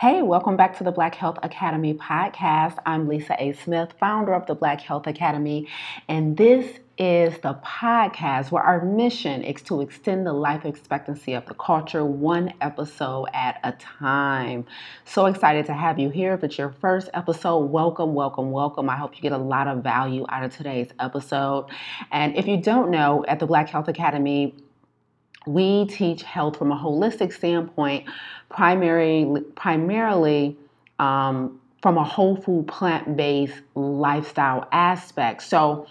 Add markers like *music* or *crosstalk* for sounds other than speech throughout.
Hey, welcome back to the Black Health Academy podcast. I'm Lisa A. Smith, founder of the Black Health Academy, and this is the podcast where our mission is to extend the life expectancy of the culture one episode at a time. So excited to have you here. If it's your first episode, welcome, welcome, welcome. I hope you get a lot of value out of today's episode. And if you don't know, at the Black Health Academy, we teach health from a holistic standpoint, primarily, primarily um, from a whole food, plant based lifestyle aspect. So,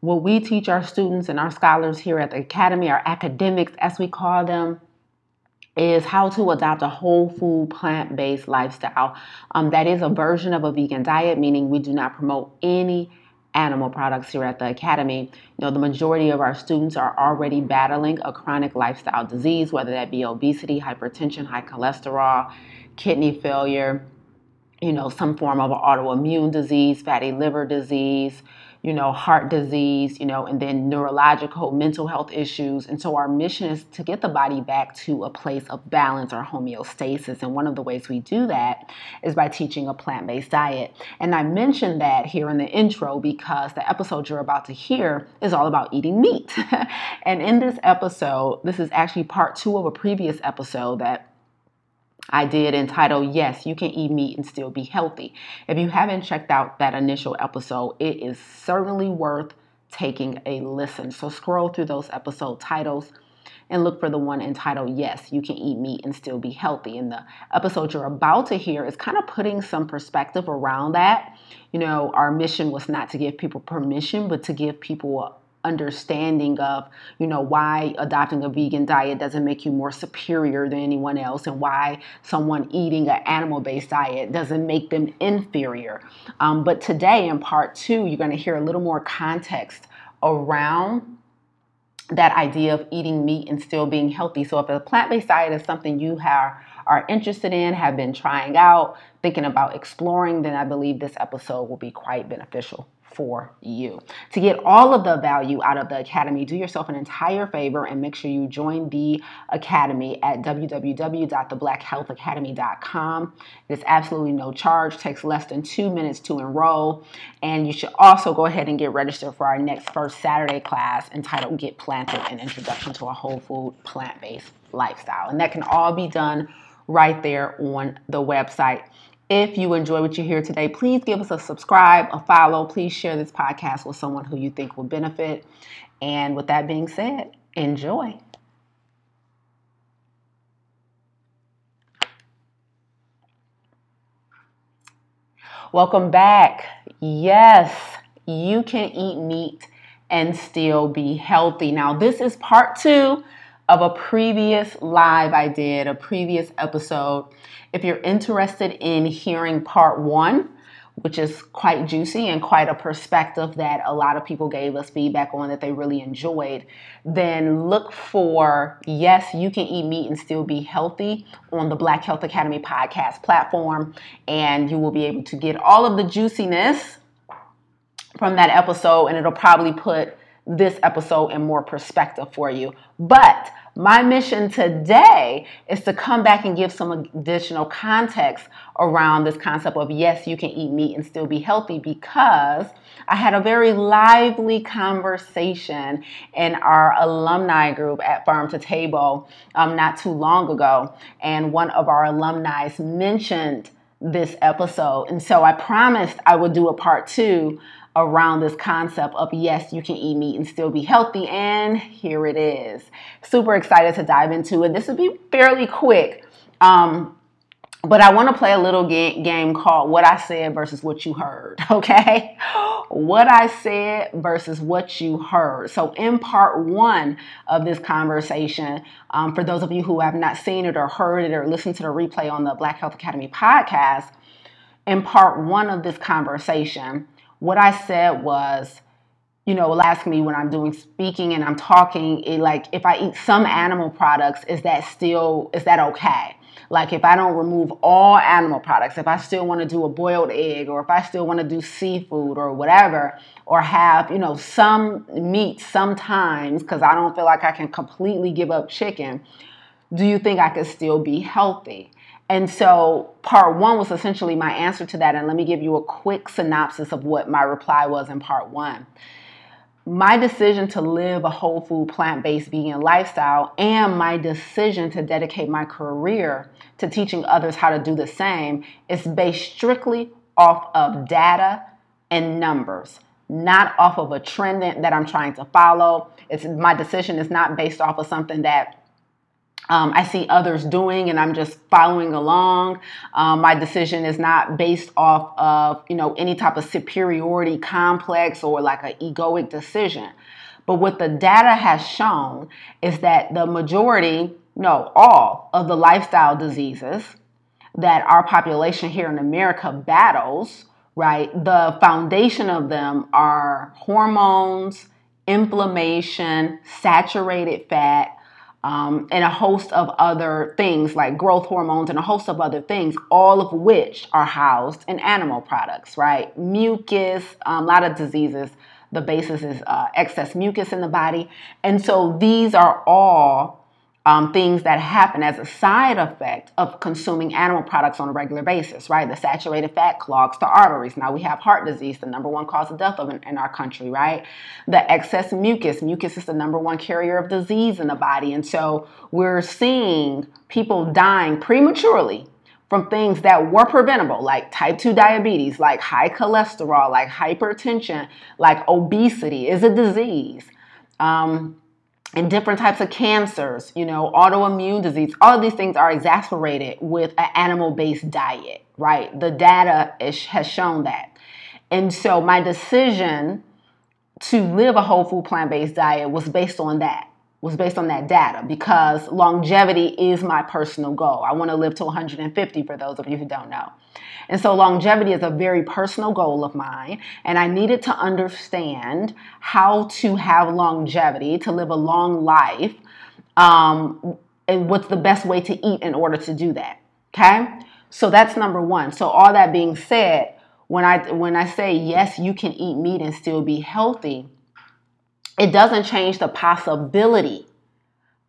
what we teach our students and our scholars here at the Academy, our academics as we call them, is how to adopt a whole food, plant based lifestyle. Um, that is a version of a vegan diet, meaning we do not promote any animal products here at the Academy. You know, the majority of our students are already battling a chronic lifestyle disease, whether that be obesity, hypertension, high cholesterol, kidney failure, you know, some form of autoimmune disease, fatty liver disease, you know, heart disease, you know, and then neurological, mental health issues. And so our mission is to get the body back to a place of balance or homeostasis. And one of the ways we do that is by teaching a plant based diet. And I mentioned that here in the intro because the episode you're about to hear is all about eating meat. *laughs* and in this episode, this is actually part two of a previous episode that I did entitled Yes, You Can Eat Meat and Still Be Healthy. If you haven't checked out that initial episode, it is certainly worth taking a listen. So scroll through those episode titles and look for the one entitled Yes, You Can Eat Meat and Still Be Healthy. And the episode you're about to hear is kind of putting some perspective around that. You know, our mission was not to give people permission, but to give people understanding of you know why adopting a vegan diet doesn't make you more superior than anyone else and why someone eating an animal-based diet doesn't make them inferior. Um, but today in part two you're going to hear a little more context around that idea of eating meat and still being healthy. So if a plant-based diet is something you have are interested in have been trying out thinking about exploring then i believe this episode will be quite beneficial for you. To get all of the value out of the Academy, do yourself an entire favor and make sure you join the Academy at www.theblackhealthacademy.com. It's absolutely no charge, takes less than two minutes to enroll. And you should also go ahead and get registered for our next first Saturday class entitled Get Planted An Introduction to a Whole Food Plant Based Lifestyle. And that can all be done right there on the website. If you enjoy what you hear today, please give us a subscribe, a follow. Please share this podcast with someone who you think will benefit. And with that being said, enjoy. Welcome back. Yes, you can eat meat and still be healthy. Now, this is part two of a previous live I did, a previous episode. If you're interested in hearing part one, which is quite juicy and quite a perspective that a lot of people gave us feedback on that they really enjoyed, then look for Yes, You Can Eat Meat and Still Be Healthy on the Black Health Academy podcast platform. And you will be able to get all of the juiciness from that episode, and it'll probably put this episode in more perspective for you. But my mission today is to come back and give some additional context around this concept of yes, you can eat meat and still be healthy because I had a very lively conversation in our alumni group at Farm to Table um, not too long ago. And one of our alumni mentioned this episode. And so I promised I would do a part two around this concept of yes, you can eat meat and still be healthy. And here it is. Super excited to dive into it. This will be fairly quick. Um, but I want to play a little ga- game called What I Said versus What You Heard, *laughs* okay? What I said versus what you heard. So, in part one of this conversation, um, for those of you who have not seen it or heard it or listened to the replay on the Black Health Academy podcast, in part one of this conversation, what I said was, you know, will ask me when I'm doing speaking and I'm talking, it, like if I eat some animal products, is that still is that okay? Like if I don't remove all animal products, if I still want to do a boiled egg or if I still want to do seafood or whatever, or have, you know, some meat sometimes because I don't feel like I can completely give up chicken, do you think I could still be healthy? And so, part one was essentially my answer to that. And let me give you a quick synopsis of what my reply was in part one. My decision to live a whole food, plant based vegan lifestyle and my decision to dedicate my career to teaching others how to do the same is based strictly off of data and numbers, not off of a trend that I'm trying to follow. It's my decision is not based off of something that um, I see others doing and I'm just following along. Um, my decision is not based off of, you know, any type of superiority complex or like an egoic decision. But what the data has shown is that the majority, no, all of the lifestyle diseases that our population here in America battles, right, the foundation of them are hormones, inflammation, saturated fat, um, and a host of other things like growth hormones and a host of other things, all of which are housed in animal products, right? Mucus, um, a lot of diseases, the basis is uh, excess mucus in the body. And so these are all um, things that happen as a side effect of consuming animal products on a regular basis, right? The saturated fat clogs the arteries. Now we have heart disease, the number one cause of death of in, in our country, right? The excess mucus. Mucus is the number one carrier of disease in the body. And so we're seeing people dying prematurely from things that were preventable, like type 2 diabetes, like high cholesterol, like hypertension, like obesity is a disease. Um, and different types of cancers, you know, autoimmune disease, all of these things are exacerbated with an animal based diet, right? The data is, has shown that. And so my decision to live a whole food plant based diet was based on that was based on that data because longevity is my personal goal. I want to live to 150 for those of you who don't know. And so longevity is a very personal goal of mine. And I needed to understand how to have longevity, to live a long life, um, and what's the best way to eat in order to do that. Okay? So that's number one. So all that being said, when I when I say yes, you can eat meat and still be healthy, it doesn't change the possibility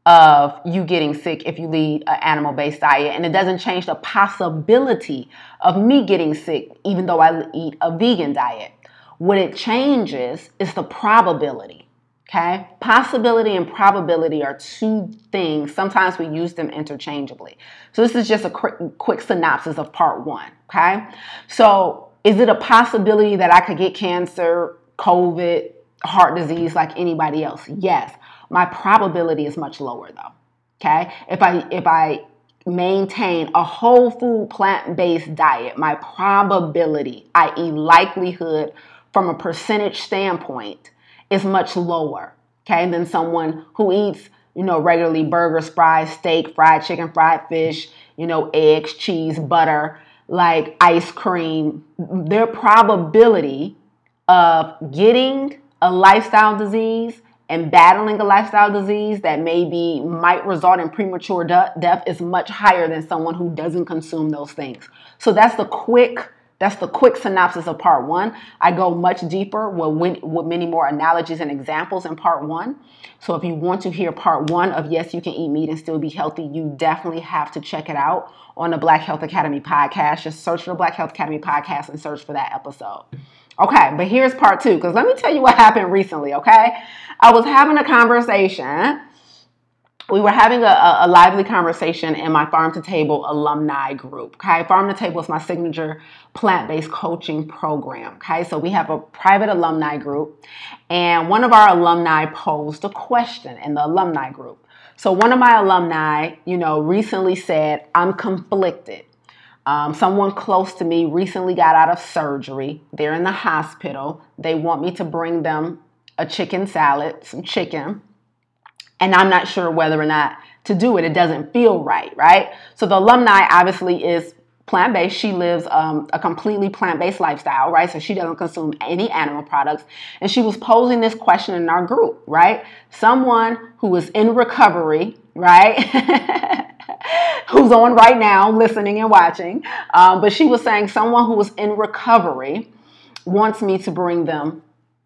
of you getting sick if you lead an animal based diet. And it doesn't change the possibility of me getting sick even though I eat a vegan diet. What it changes is the probability. Okay? Possibility and probability are two things. Sometimes we use them interchangeably. So, this is just a quick, quick synopsis of part one. Okay? So, is it a possibility that I could get cancer, COVID, heart disease like anybody else? Yes. My probability is much lower though. Okay? If I if I maintain a whole food plant-based diet, my probability, i.e. likelihood from a percentage standpoint is much lower, okay, than someone who eats, you know, regularly burgers, fries, steak, fried chicken, fried fish, you know, eggs, cheese, butter, like ice cream. Their probability of getting a lifestyle disease and battling a lifestyle disease that maybe might result in premature de- death is much higher than someone who doesn't consume those things. So that's the quick that's the quick synopsis of part one. I go much deeper with, with many more analogies and examples in part one. So if you want to hear part one of Yes, You Can Eat Meat and Still Be Healthy, you definitely have to check it out on the Black Health Academy podcast. Just search for the Black Health Academy podcast and search for that episode. Okay, but here's part two because let me tell you what happened recently, okay? I was having a conversation. We were having a, a, lively conversation in my Farm to Table alumni group. Okay, Farm to Table is my signature plant based coaching program. Okay, so we have a private alumni group, and one of our alumni posed a question in the alumni group. So, one of my alumni, you know, recently said, I'm conflicted. Um, someone close to me recently got out of surgery. They're in the hospital. They want me to bring them a chicken salad, some chicken, and I'm not sure whether or not to do it. It doesn't feel right, right? So the alumni obviously is plant based. She lives um, a completely plant based lifestyle, right? So she doesn't consume any animal products. And she was posing this question in our group, right? Someone who is in recovery, right? *laughs* who's on right now listening and watching. Um, but she was saying someone who was in recovery wants me to bring them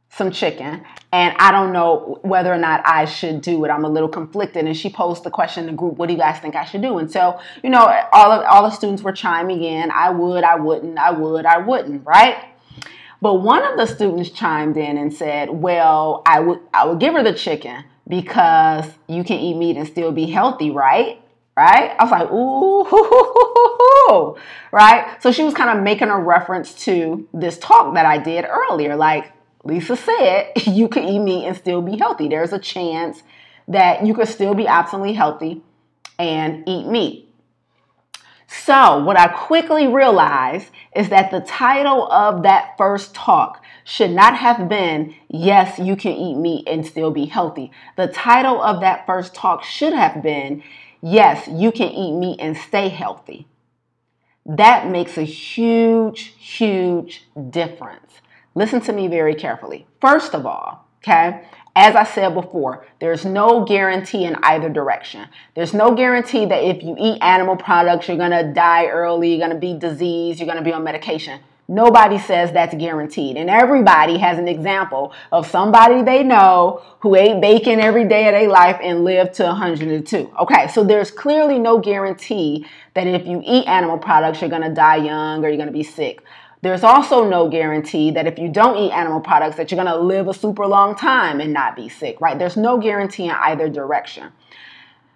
some chicken and I don't know whether or not I should do it. I'm a little conflicted. And she posed the question in the group, what do you guys think I should do? And so, you know, all of all the students were chiming in. I would, I wouldn't, I would, I wouldn't, right? But one of the students chimed in and said, Well, I would I would give her the chicken because you can eat meat and still be healthy, right? Right? I was like, ooh, right? So she was kind of making a reference to this talk that I did earlier. Like, Lisa said *laughs* you could eat meat and still be healthy. There's a chance that you could still be optimally healthy and eat meat. So, what I quickly realized is that the title of that first talk should not have been, Yes, you can eat meat and still be healthy. The title of that first talk should have been, Yes, you can eat meat and stay healthy. That makes a huge, huge difference. Listen to me very carefully. First of all, okay, as I said before, there's no guarantee in either direction. There's no guarantee that if you eat animal products, you're gonna die early, you're gonna be diseased, you're gonna be on medication. Nobody says that's guaranteed. And everybody has an example of somebody they know who ate bacon every day of their life and lived to 102. Okay, so there's clearly no guarantee that if you eat animal products, you're gonna die young or you're gonna be sick. There's also no guarantee that if you don't eat animal products that you're going to live a super long time and not be sick, right? There's no guarantee in either direction.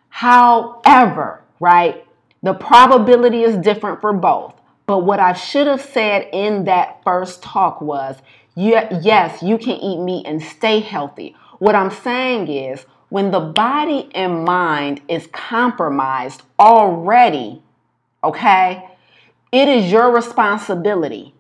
However, right, the probability is different for both. But what I should have said in that first talk was, yes, you can eat meat and stay healthy. What I'm saying is, when the body and mind is compromised already, okay, it is your responsibility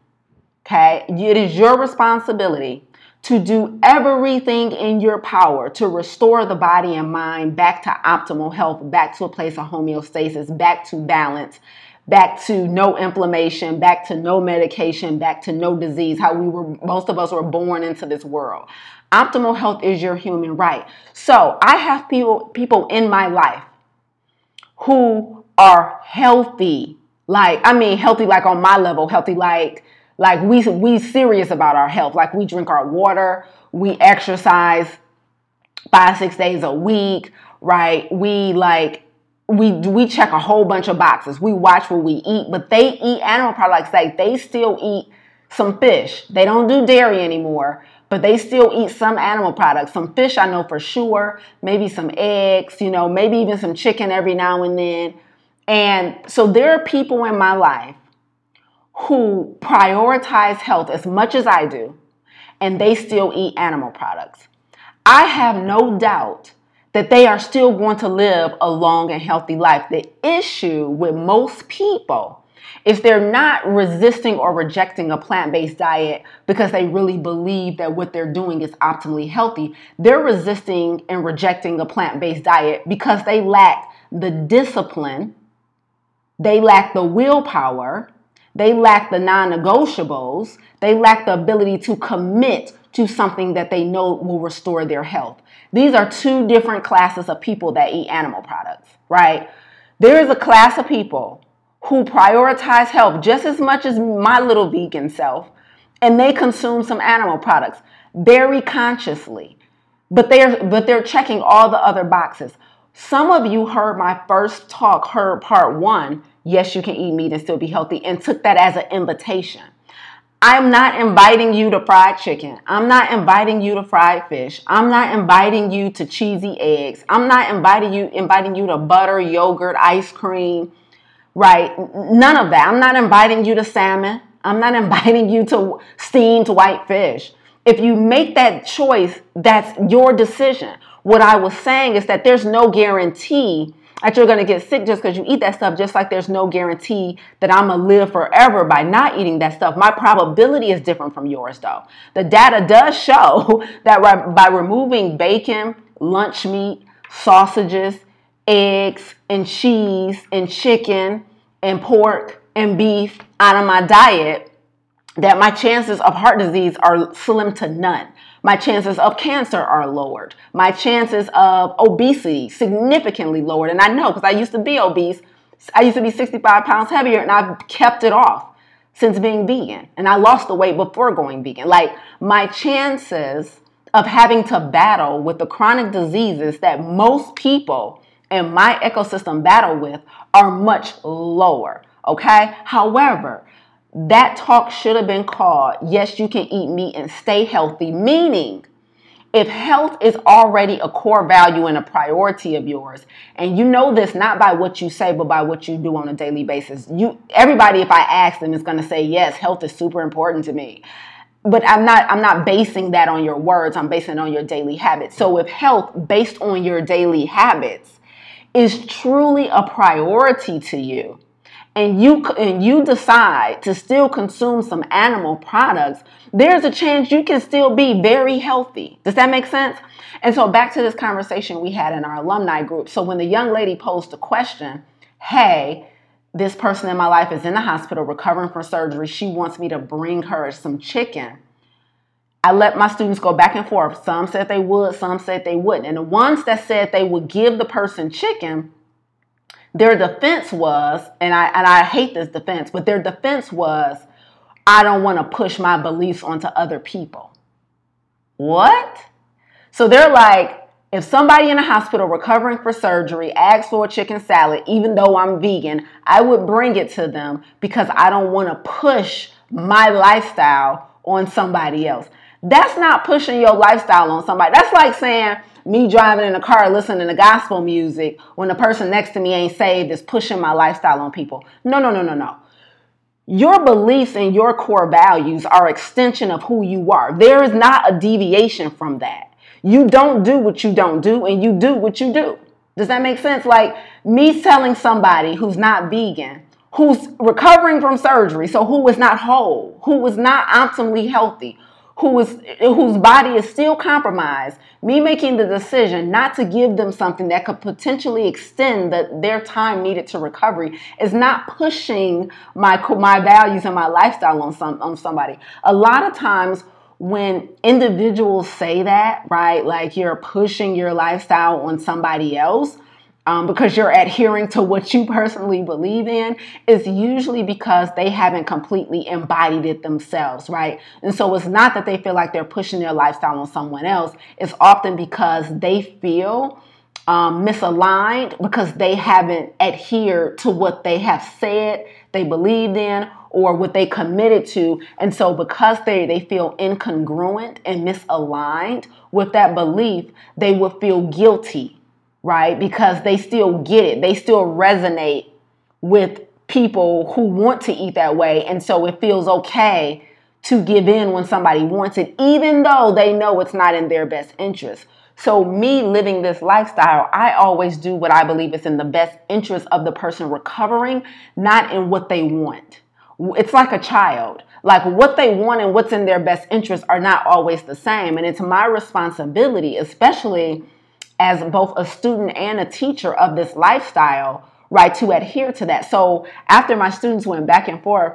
Okay, it is your responsibility to do everything in your power to restore the body and mind back to optimal health, back to a place of homeostasis, back to balance, back to no inflammation, back to no medication, back to no disease, how we were, most of us were born into this world. Optimal health is your human right. So I have people, people in my life who are healthy. Like, I mean, healthy, like on my level, healthy, like, like we we serious about our health. Like we drink our water, we exercise five six days a week, right? We like we we check a whole bunch of boxes. We watch what we eat, but they eat animal products. Like they still eat some fish. They don't do dairy anymore, but they still eat some animal products. Some fish I know for sure. Maybe some eggs. You know, maybe even some chicken every now and then. And so there are people in my life who prioritize health as much as I do, and they still eat animal products. I have no doubt that they are still going to live a long and healthy life. The issue with most people is they're not resisting or rejecting a plant based diet because they really believe that what they're doing is optimally healthy. They're resisting and rejecting a plant based diet because they lack the discipline, they lack the willpower, they lack the non negotiables. They lack the ability to commit to something that they know will restore their health. These are two different classes of people that eat animal products, right? There is a class of people who prioritize health just as much as my little vegan self, and they consume some animal products very consciously. But they're but they're checking all the other boxes. Some of you heard my first talk, heard part one, yes, you can eat meat and still be healthy, and took that as an invitation. I'm not inviting you to fried chicken. I'm not inviting you to fried fish. I'm not inviting you to cheesy eggs. I'm not inviting you inviting you to butter, yogurt, ice cream, right? None of that. I'm not inviting you to salmon. I'm not *laughs* inviting you to steamed white fish. If you make that choice, that's your decision. What I was saying is that there's no guarantee that you're going to get sick just because you eat that stuff, just like there's no guarantee that I'm going to live forever by not eating that stuff. My probability is different from yours, though. The data does *laughs* show that by removing bacon, lunch meat, sausages, eggs, and cheese, and chicken, and pork, and beef out of my diet, that my chances of heart disease are slim to none. My chances of cancer are lowered. My chances of obesity significantly lowered. And I know because I used to be obese. I used to be 65 pounds heavier and I've kept it off. since being vegan and I lost the weight before going vegan. Like my chances of having to battle with the chronic diseases that most people in my ecosystem battle with are much lower. Okay. However, that talk should have been called Yes, You Can Eat Meat and Stay Healthy, meaning if health is already a core value and a priority of yours, and you know this not by what you say, but by what you do on a daily basis, you everybody, if I ask them, is going to say, yes, health is super important to me. But I'm not I'm not basing that on your words, I'm basing it on your daily habits. So if health based on your daily habits is truly a priority to you, and you and you decide to still consume some animal products, there's a chance you can still be very healthy. Does that make sense? And so back to this conversation we had in our alumni group. So when the young lady posed the question, "Hey, this person in my life is in the hospital recovering from surgery. She wants me to bring her some chicken." I let my students go back and forth. Some said they would, some said they wouldn't. And the ones that said they would give the person chicken, their defense was, and I and I hate this defense, but their defense was, I don't want to push my beliefs onto other people. What? So they're like, if somebody in a hospital recovering for surgery asks for a chicken salad, even though I'm vegan, I would bring it to them because I don't want to push my lifestyle on somebody else. That's not pushing your lifestyle on somebody. That's like saying, me driving in a car listening to gospel music when the person next to me ain't saved is pushing my lifestyle on people. No, no, no, no, no. Your beliefs and your core values are extension of who you are. There is not a deviation from that. You don't do what you don't do and you do what you do. Does that make sense? Like me telling somebody who's not vegan, who's recovering from surgery, so who is not whole, who is not optimally healthy, who is whose body is still compromised, me making the decision not to give them something that could potentially extend the, their time needed to recovery is not pushing my my values and my lifestyle on some on somebody. A lot of times when individuals say that, right, like you're pushing your lifestyle on somebody else, um, because you're adhering to what you personally believe in is usually because they haven't completely embodied it themselves, right? And so it's not that they feel like they're pushing their lifestyle on someone else. It's often because they feel um, misaligned because they haven't adhered to what they have said they believed in or what they committed to. And so because they, they feel incongruent and misaligned with that belief, they will feel guilty right? Because they still get it, they still resonate with people who want to eat that way. And so it feels okay to give in when somebody wants it, even though they know it's not in their best interest. So, me living this lifestyle, I always do what I believe is in the best interest of the person recovering, not in what they want. It's like a child. Like what they want and what's in their best interest are not always the same. And it's my responsibility, especially as both a student and a teacher of this lifestyle, right, to adhere to that. So after my students went back and forth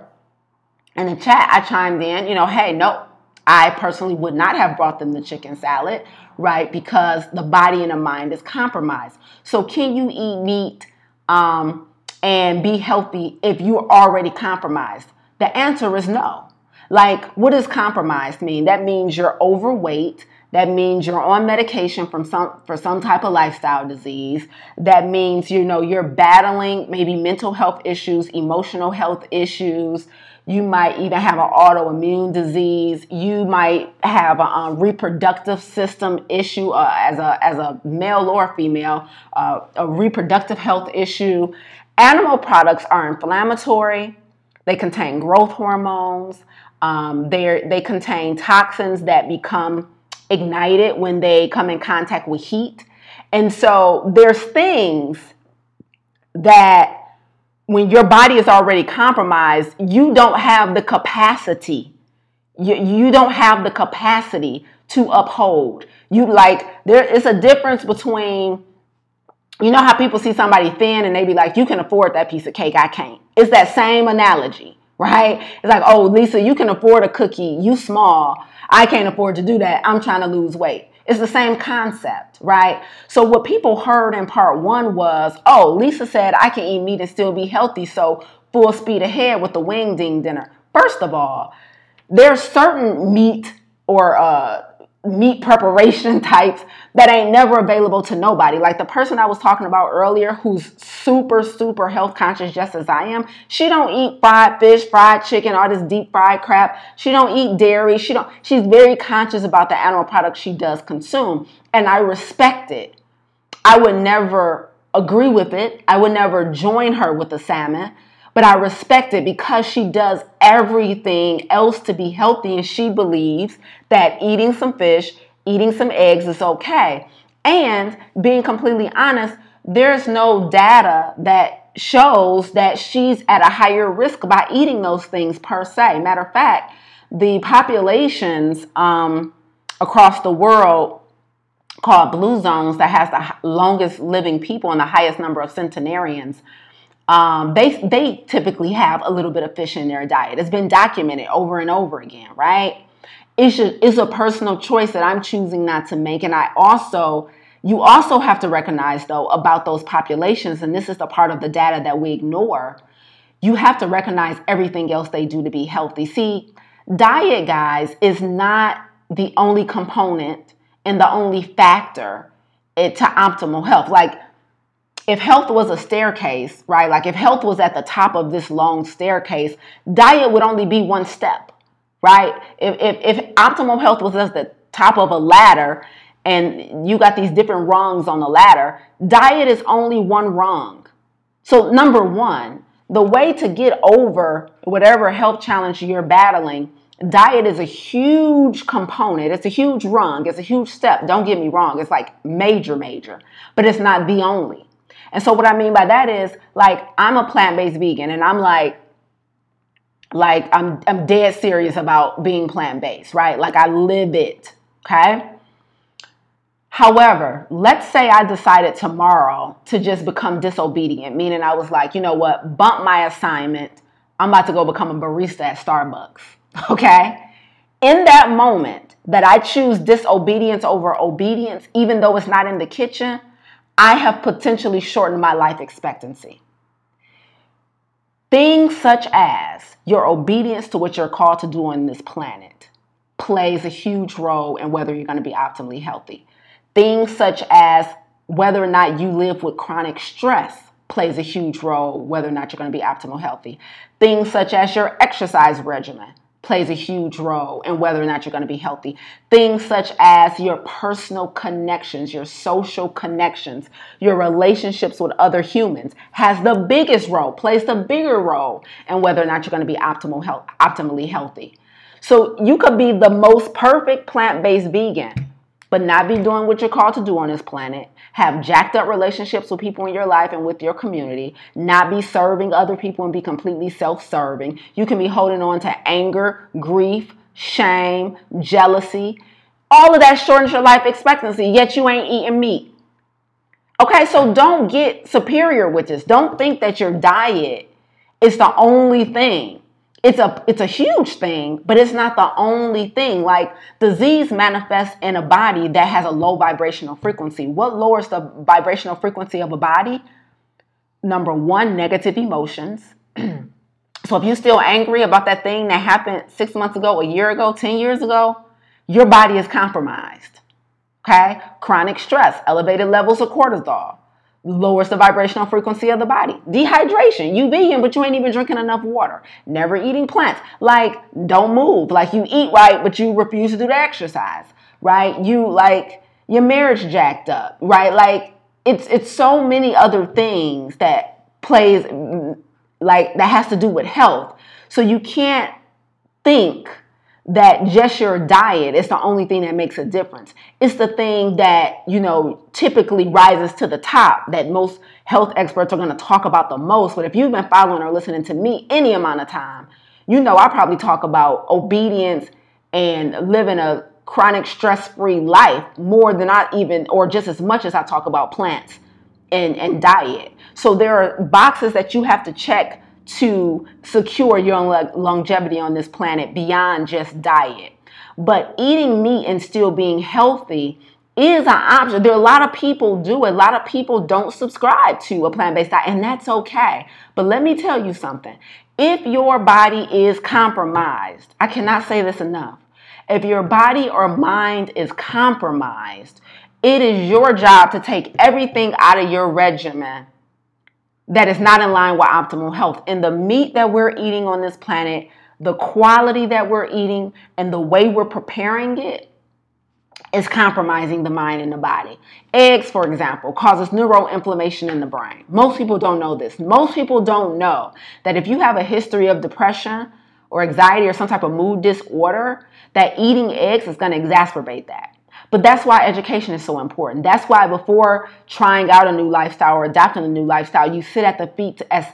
in the chat, I chimed in, you know, hey, no, I personally would not have brought them the chicken salad, right, because the body and the mind is compromised. So can you eat meat um, and be healthy if you're already compromised? The answer is no. Like, what does compromised mean? That means you're overweight that means you're on medication from some for some type of lifestyle disease. That means you know you're battling maybe mental health issues, emotional health issues. You might even have an autoimmune disease. You might have a um, reproductive system issue uh, as a as a male or female, uh, a reproductive health issue. Animal products are inflammatory. They contain growth hormones. Um, they they contain toxins that become ignited when they come in contact with heat. And so there's things that when your body is already compromised, you don't have the capacity. You, you don't have the capacity to uphold. You like there is a difference between you know how people see somebody thin and they be like, you can afford that piece of cake, I can't. It's that same analogy, right? It's like, oh, Lisa, you can afford a cookie, you small, I can't afford to do that. I'm trying to lose weight. It's the same concept, right? So, what people heard in part one was, oh, Lisa said I can eat meat and still be healthy. So, full speed ahead with the wing ding dinner. First of all, there's certain meat or uh, meat preparation *laughs* types that ain't never available to nobody. Like the person I was talking about earlier who's super super health conscious just as I am, she don't eat fried fish, fried chicken, all this deep fried crap. She don't eat dairy. She don't she's very conscious about the animal products she does consume, and I respect it. I would never agree with it. I would never join her with the salmon but I respect it because she does everything else to be healthy and she believes that eating some fish, eating some eggs is okay. And being completely honest, there's no data that shows that she's at a higher risk by eating those things per se. Matter of fact, the populations um, across the world called blue zones that has the longest living people and the highest number of centenarians um, they they typically have a little bit of fish in their diet. It's been documented over and over again, right? It's a, it's a personal choice that I'm choosing not to make, and I also you also have to recognize though about those populations, and this is the part of the data that we ignore. You have to recognize everything else they do to be healthy. See, diet, guys, is not the only component and the only factor to optimal health. Like if health was a staircase, right? Like if health was at the top of this long staircase, diet would only be one step, right? If, if, if optimal health was at the top of a ladder and you got these different rungs on the ladder, diet is only one rung. So, number one, the way to get over whatever health challenge you're battling, diet is a huge component. It's a huge rung. It's a huge step. Don't get me wrong. It's like major, major, but it's not the only. And so what I mean by that is like I'm a plant-based vegan and I'm like like I'm I'm dead serious about being plant-based, right? Like I live it, okay? However, let's say I decided tomorrow to just become disobedient, meaning I was like, you know what, bump my assignment. I'm about to go become a barista at Starbucks, *laughs* okay? In that moment that I choose disobedience over obedience, even though it's not in the kitchen, I have potentially shortened my life expectancy. Things such as your obedience to what you're called to do on this planet plays a huge role in whether you're going to be optimally healthy. Things such as whether or not you live with chronic stress plays a huge role whether or not you're going to be optimal healthy. Things such as your exercise regimen, plays a huge role in whether or not you're going to be healthy. Things such as your personal connections, your social connections, your relationships with other humans has the biggest role, plays the bigger role in whether or not you're going to be optimal health, optimally healthy. So you could be the most perfect plant-based vegan, but not be doing what you're called to do on this planet have jacked up relationships with people in your life and with your community, not be serving other people and be completely self serving. You can be holding on to anger, grief, shame, jealousy. All of that shortens your life expectancy, yet you ain't eating meat. Okay, so don't get superior with this. Don't think that your diet is the only thing it's a it's a huge thing, but it's not the only thing. Like disease manifests in a body that has a low vibrational frequency. What lowers the vibrational frequency of a body? Number one, negative emotions. *clears throat* so if you're still angry about that thing that happened six months ago, a year ago, 10 years ago, your body is compromised. Okay? Chronic stress, elevated levels of cortisol lowers the vibrational frequency of the body. Dehydration. You vegan, but you ain't even drinking enough water. Never eating plants. Like, don't move. Like, you eat right, but you refuse to do the exercise, right? You, like, your marriage jacked up, right? Like, it's, it's so many other things that plays, like, that has to do with health. So you can't think that just your diet is the only thing that makes a difference. It's the thing that, you know, typically rises to the top that most health experts are going to talk about the most. But if you've been following or listening to me any amount of time, you know I probably talk about obedience and living a chronic stress-free life more than I even or just as much as I talk about plants and and diet. So there are boxes that you have to check to secure your longevity on this planet beyond just diet. But eating meat and still being healthy is an option. There are a lot of people do. A lot of people don't subscribe to a plant-based diet, and that's okay. But let me tell you something. If your body is compromised, I cannot say this enough. If your body or mind is compromised, it is your job to take everything out of your regimen that is not in line with optimal health. And the meat that we're eating on this planet, the quality that we're eating, and the way we're preparing it is compromising the mind and the body. Eggs, for example, causes neuroinflammation in the brain. Most people don't know this. Most people don't know that if you have a history of depression or anxiety or some type of mood disorder, that eating eggs is going to exacerbate that. But that's why education is so important. That's why before trying out a new lifestyle or adopting a new lifestyle, you sit at the feet as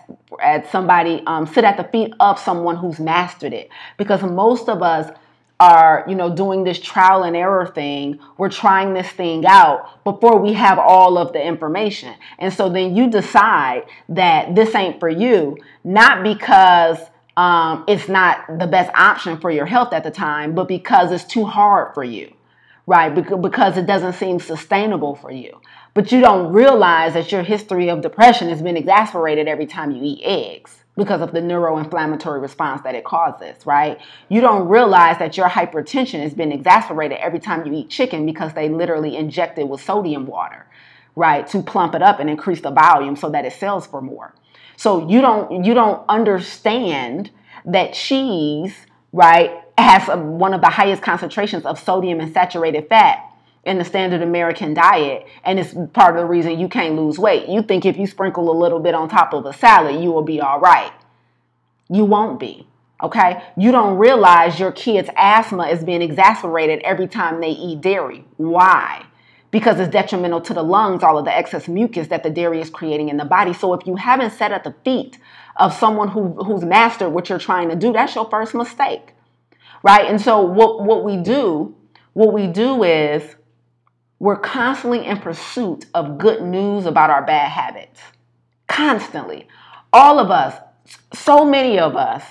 at somebody um, sit at the feet of someone who's mastered it. Because most of us are, you know, doing this trial and error thing. We're trying this thing out before we have all of the information. And so then you decide that this ain't for you, not because um, it's not the best option for your health at the time, but because it's too hard for you, right? Because it doesn't seem sustainable for you. But you don't realize that your history of depression has been exasperated every time you eat eggs because of the neuroinflammatory response that it causes, right? You don't realize that your hypertension has been exacerbated every time you eat chicken because they literally inject it with sodium water, right, to plump it up and increase the volume so that it sells for more. So you don't you don't understand that cheese, right, has one of the highest concentrations of sodium and saturated fat in the standard American diet, and it's part of the reason you can't lose weight. You think if you sprinkle a little bit on top of a salad, you will be all right. You won't be. Okay? You don't realize your kid's asthma is being exacerbated every time they eat dairy. Why? Because it's detrimental to the lungs, all of the excess mucus that the dairy is creating in the body. So if you haven't sat at the feet of someone who, who's mastered what you're trying to do, that's your first mistake. Right? And so what, what we do, what we do is we're constantly in pursuit of good news about our bad habits. Constantly. All of us, so many of us,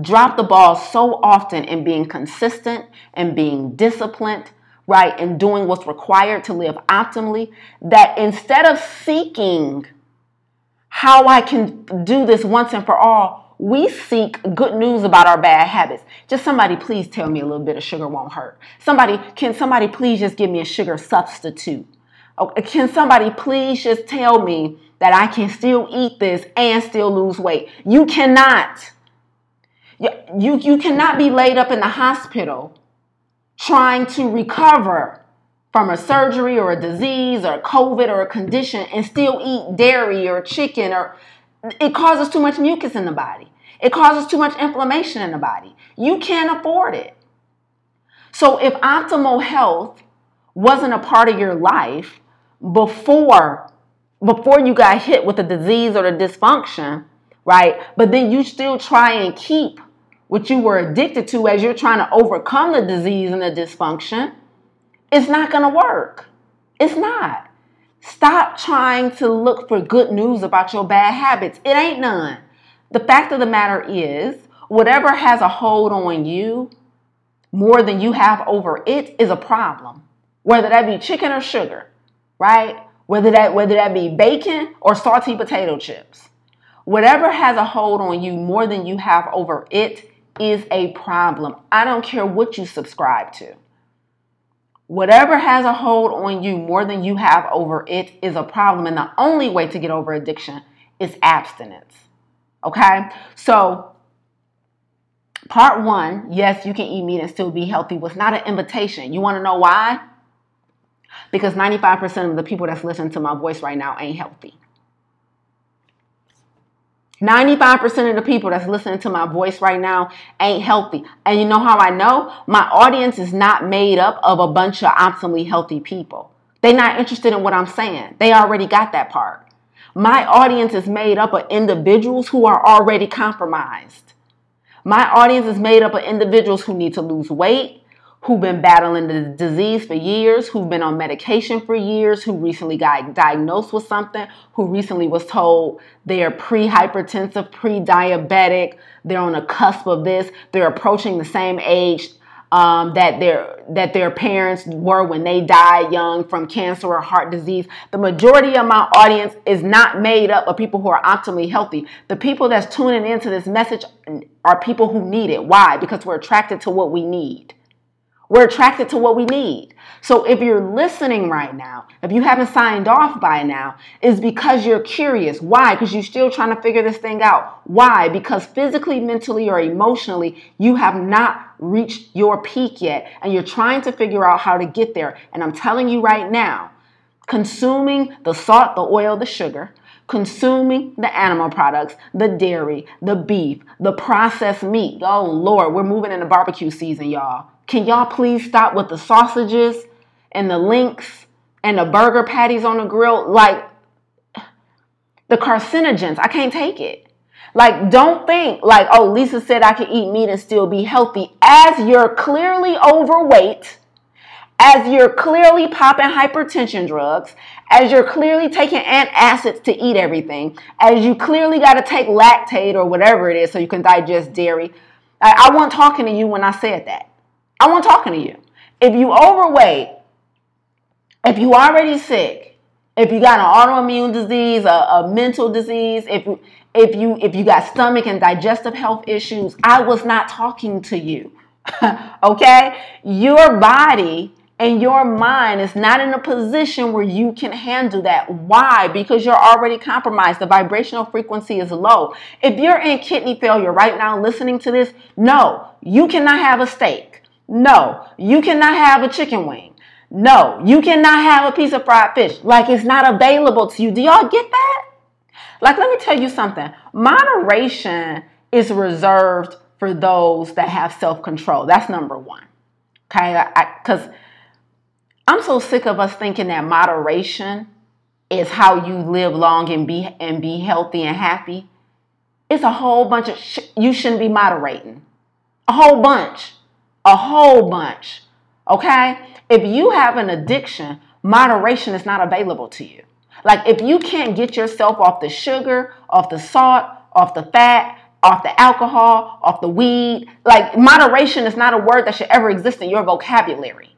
drop the ball so often in being consistent and being disciplined, right, and doing what's required to live optimally that instead of seeking how I can do this once and for all, we seek good news about our bad habits. Just somebody please tell me a little bit of sugar won't hurt. Somebody, can somebody please just give me a sugar substitute? Okay, can somebody please just tell me that I can still eat this and still lose weight? You cannot. You, you cannot be laid up in the hospital trying to recover from a surgery or a disease or COVID or a condition and still eat dairy or chicken or it causes too much mucus in the body. It causes too much inflammation in the body. You can't afford it. So if optimal health wasn't a part of your life before before you got hit with a disease or a dysfunction, right? But then you still try and keep what you were addicted to as you're trying to overcome the disease and the dysfunction, it's not going to work. It's not. Stop trying to look for good news about your bad habits. It ain't none. The fact of the matter is, whatever has a hold on you more than you have over it is a problem. Whether that be chicken or sugar, right? Whether that whether that be bacon or salty potato chips. Whatever has a hold on you more than you have over it is a problem. I don't care what you subscribe to. Whatever has a hold on you more than you have over it is a problem. And the only way to get over addiction is abstinence. Okay? So, part one, yes, you can eat meat and still be healthy, was not an invitation. You want to know why? Because 95% of the people that's listening to my voice right now ain't healthy. 95% of the people that's listening to my voice right now ain't healthy. And you know how I know? My audience is not made up of a bunch of optimally healthy people. They're not interested in what I'm saying. They already got that part. My audience is made up of individuals who are already compromised. My audience is made up of individuals who need to lose weight, who've been battling the disease for years, who've been on medication for years, who recently got diagnosed with something, who recently was told they're pre hypertensive, pre diabetic, they're on the cusp of this, they're approaching the same age um, that their that their parents were when they died young from cancer or heart disease. The majority of my audience is not made up of people who are optimally healthy. The people that's tuning into this message are people who need it. Why? Because we're attracted to what we need. We're attracted to what we need. So if you're listening right now, if you haven't signed off by now, is because you're curious. Why? Because you're still trying to figure this thing out. Why? Because physically, mentally, or emotionally, you have not reached your peak yet and you're trying to figure out how to get there. And I'm telling you right now, consuming the salt, the oil, the sugar, consuming the animal products, the dairy, the beef, the processed meat. Oh Lord, we're moving into barbecue season, y'all. Can y'all please stop with the sausages and the links and the burger patties on the grill? Like the carcinogens, I can't take it. Like, don't think like, oh, Lisa said I could eat meat and still be healthy. As you're clearly overweight, as you're clearly popping hypertension drugs, as you're clearly taking antacids to eat everything, as you clearly got to take Lactaid or whatever it is so you can digest dairy. I, I wasn't talking to you when I said that. I want talking to you. If you overweight, if you already sick, if you got an autoimmune disease, a, a mental disease, if if you if you got stomach and digestive health issues, I was not talking to you. *laughs* okay? Your body and your mind is not in a position where you can handle that. Why? Because you're already compromised. The vibrational frequency is low. If you're in kidney failure right now listening to this, no, you cannot have a steak. No, you cannot have a chicken wing. No, you cannot have a piece of fried fish. Like it's not available to you. Do y'all get that? Like, let me tell you something. Moderation is reserved for those that have self control. That's number one. Okay? Because I'm so sick of us thinking that moderation is how you live long and be and be healthy and happy. It's a whole bunch of sh- you shouldn't be moderating. A whole bunch a whole bunch. Okay? If you have an addiction, moderation is not available to you. Like if you can't get yourself off the sugar, off the salt, off the fat, off the alcohol, off the weed, like moderation is not a word that should ever exist in your vocabulary.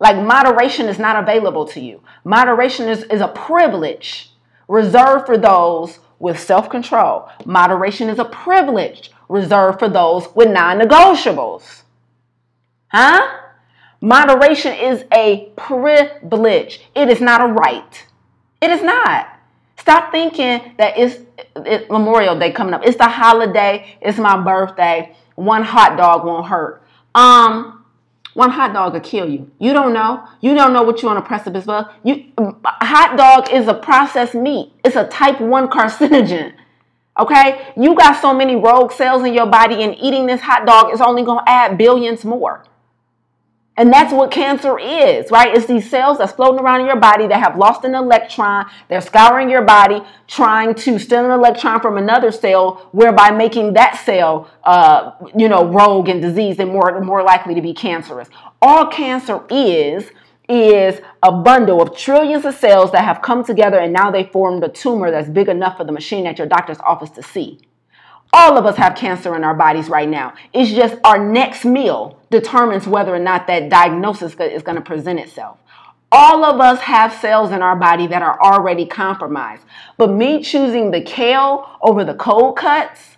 Like moderation is not available to you. Moderation is, is a privilege reserved for those with self control. Moderation is a privilege reserved for those with non negotiables. Huh? Moderation is a privilege. It is not a right. It is not. Stop thinking that it's, Memorial Day coming up. It's the holiday. It's my birthday. One hot dog won't hurt. Um, one hot dog will kill you. You don't know. You don't know what you're on a precipice of. You, hot dog is a processed meat. It's a type one carcinogen. Okay, you got so many rogue cells in your body, and eating this hot dog is only to add billions more. And that's what cancer is, right? It's these cells that's floating around in your body that have lost an electron. They're scouring your body, trying to steal an electron from another cell, whereby making that cell, uh, you know, rogue and diseased and more, more likely to be cancerous. All cancer is is a bundle of trillions of cells that have come together and now they formed a tumor that's big enough for the machine at your doctor's office to see. All of us have cancer in our bodies right now. It's just our next meal determines whether or not that diagnosis is going to present itself. All of us have cells in our body that are already compromised. But me choosing the kale over the cold cuts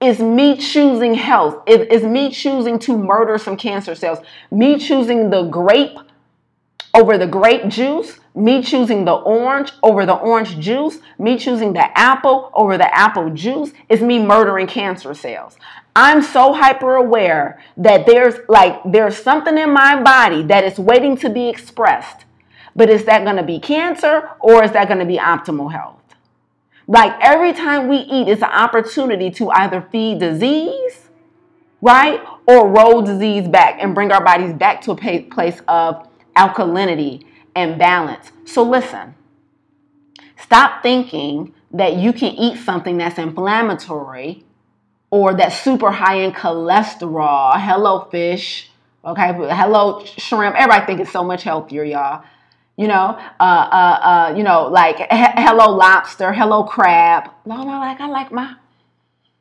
is me choosing health. It is me choosing to murder some cancer cells. Me choosing the grape over the grape juice, me choosing the orange over the orange juice, me choosing the apple over the apple juice is me murdering cancer cells. I'm so hyper aware that there's like there's something in my body that is waiting to be expressed. But is that going to be cancer or is that going to be optimal health? Like every time we eat, it's an opportunity to either feed disease, right? Or roll disease back and bring our bodies back to a place of alkalinity, and balance. So listen, stop thinking that you can eat something that's inflammatory or that's super high in cholesterol. Hello, fish. Okay, hello, shrimp. Everybody think it's so much healthier, y'all. You know, uh, uh, uh, you know, like he- hello, lobster. Hello, crab. No, no, like I like my,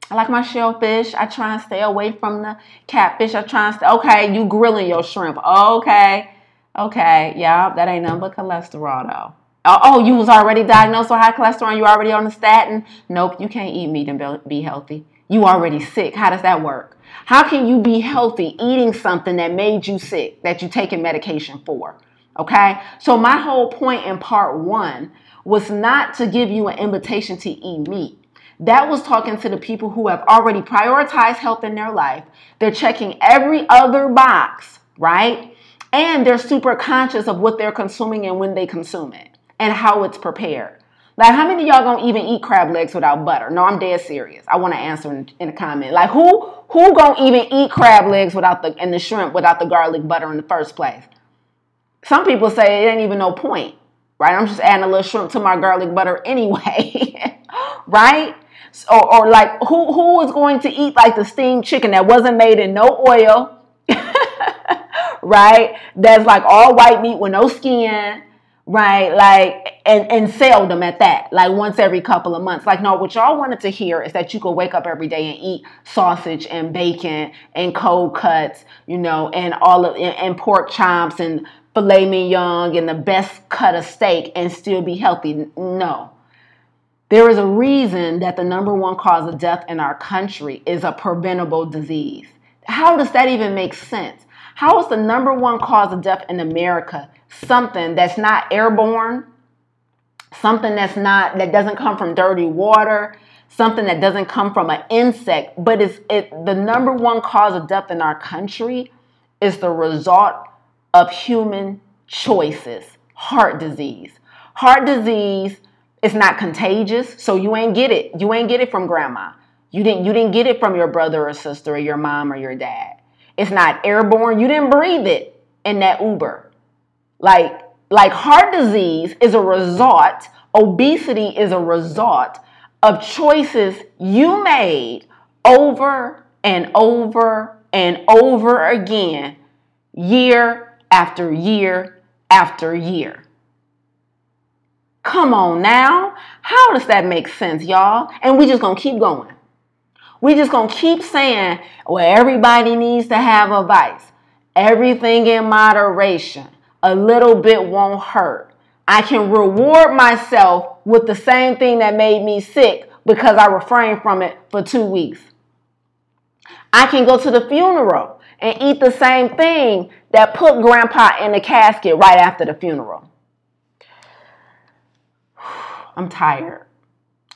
I like my shellfish. I try and stay away from the catfish. I try and stay. Okay, you grilling your shrimp. Okay, okay, yeah, that ain't nothing but cholesterol though. Oh, oh, you was already diagnosed with high cholesterol. You already on the statin. Nope, you can't eat meat and be healthy. You already sick. How does that work? How can you be healthy eating something that made you sick that you taking medication for? Okay, so my whole point in part one was not to give you an invitation to eat meat. That was talking to the people who have already prioritized health in their life. They're checking every other box, right? And they're super conscious of what they're consuming and when they consume it and how it's prepared. Like, how many y'all gonna even eat crab legs without butter? No, I'm dead serious. I want to answer in, in a comment. Like, who who gonna even eat crab legs without the and the shrimp without the garlic butter in the first place? Some people say it ain't even no point, right? I'm just adding a little shrimp to my garlic butter *laughs* anyway, right? or, or like who who is going to eat like the steamed chicken that wasn't made in no oil, *laughs* right? That's like all white meat with no skin, right? Like and and sell them at that, like once every couple of months. Like no, what y'all wanted to hear is that you could wake up every day and eat sausage and bacon and cold cuts, you know, and all of and, and pork chops and filet mignon and the best cut of steak and still be healthy. No. There is a reason that the number one cause of death in our country is a preventable disease. How does that even make sense? How is the number one cause of death in America something that's not airborne, something that's not that doesn't come from dirty water, something that doesn't come from an insect, but it's it the number one cause of death in our country is the result of human choices, heart disease. Heart disease is not contagious, so you ain't get it. You ain't get it from grandma. You didn't you didn't get it from your brother or sister or your mom or your dad. It's not airborne. You didn't breathe it in that Uber. Like like heart disease is a result, obesity is a result of choices you made over and over and over again, year after year after year. Come on now. How does that make sense, y'all? And we just gonna keep going. We just gonna keep saying, well, everybody needs to have a vice. Everything in moderation. A little bit won't hurt. I can reward myself with the same thing that made me sick because I refrained from it for two weeks. I can go to the funeral and eat the same thing that put grandpa in the casket right after the funeral. *sighs* I'm tired.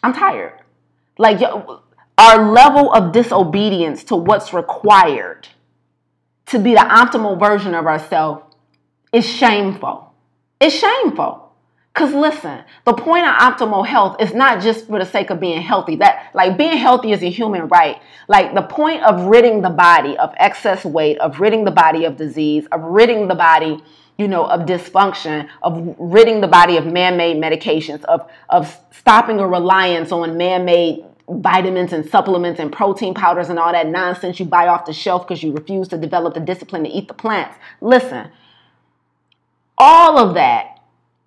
I'm tired. Like our level of disobedience to what's required to be the optimal version of ourselves is shameful. It's shameful. Cause listen, the point of optimal health is not just for the sake of being healthy. That like being healthy is a human right. Like the point of ridding the body of excess weight, of ridding the body of disease, of ridding the body you know, of dysfunction, of ridding the body of man-made medications, of of stopping a reliance on man-made vitamins and supplements and protein powders and all that nonsense you buy off the shelf because you refuse to develop the discipline to eat the plants. Listen, all of that,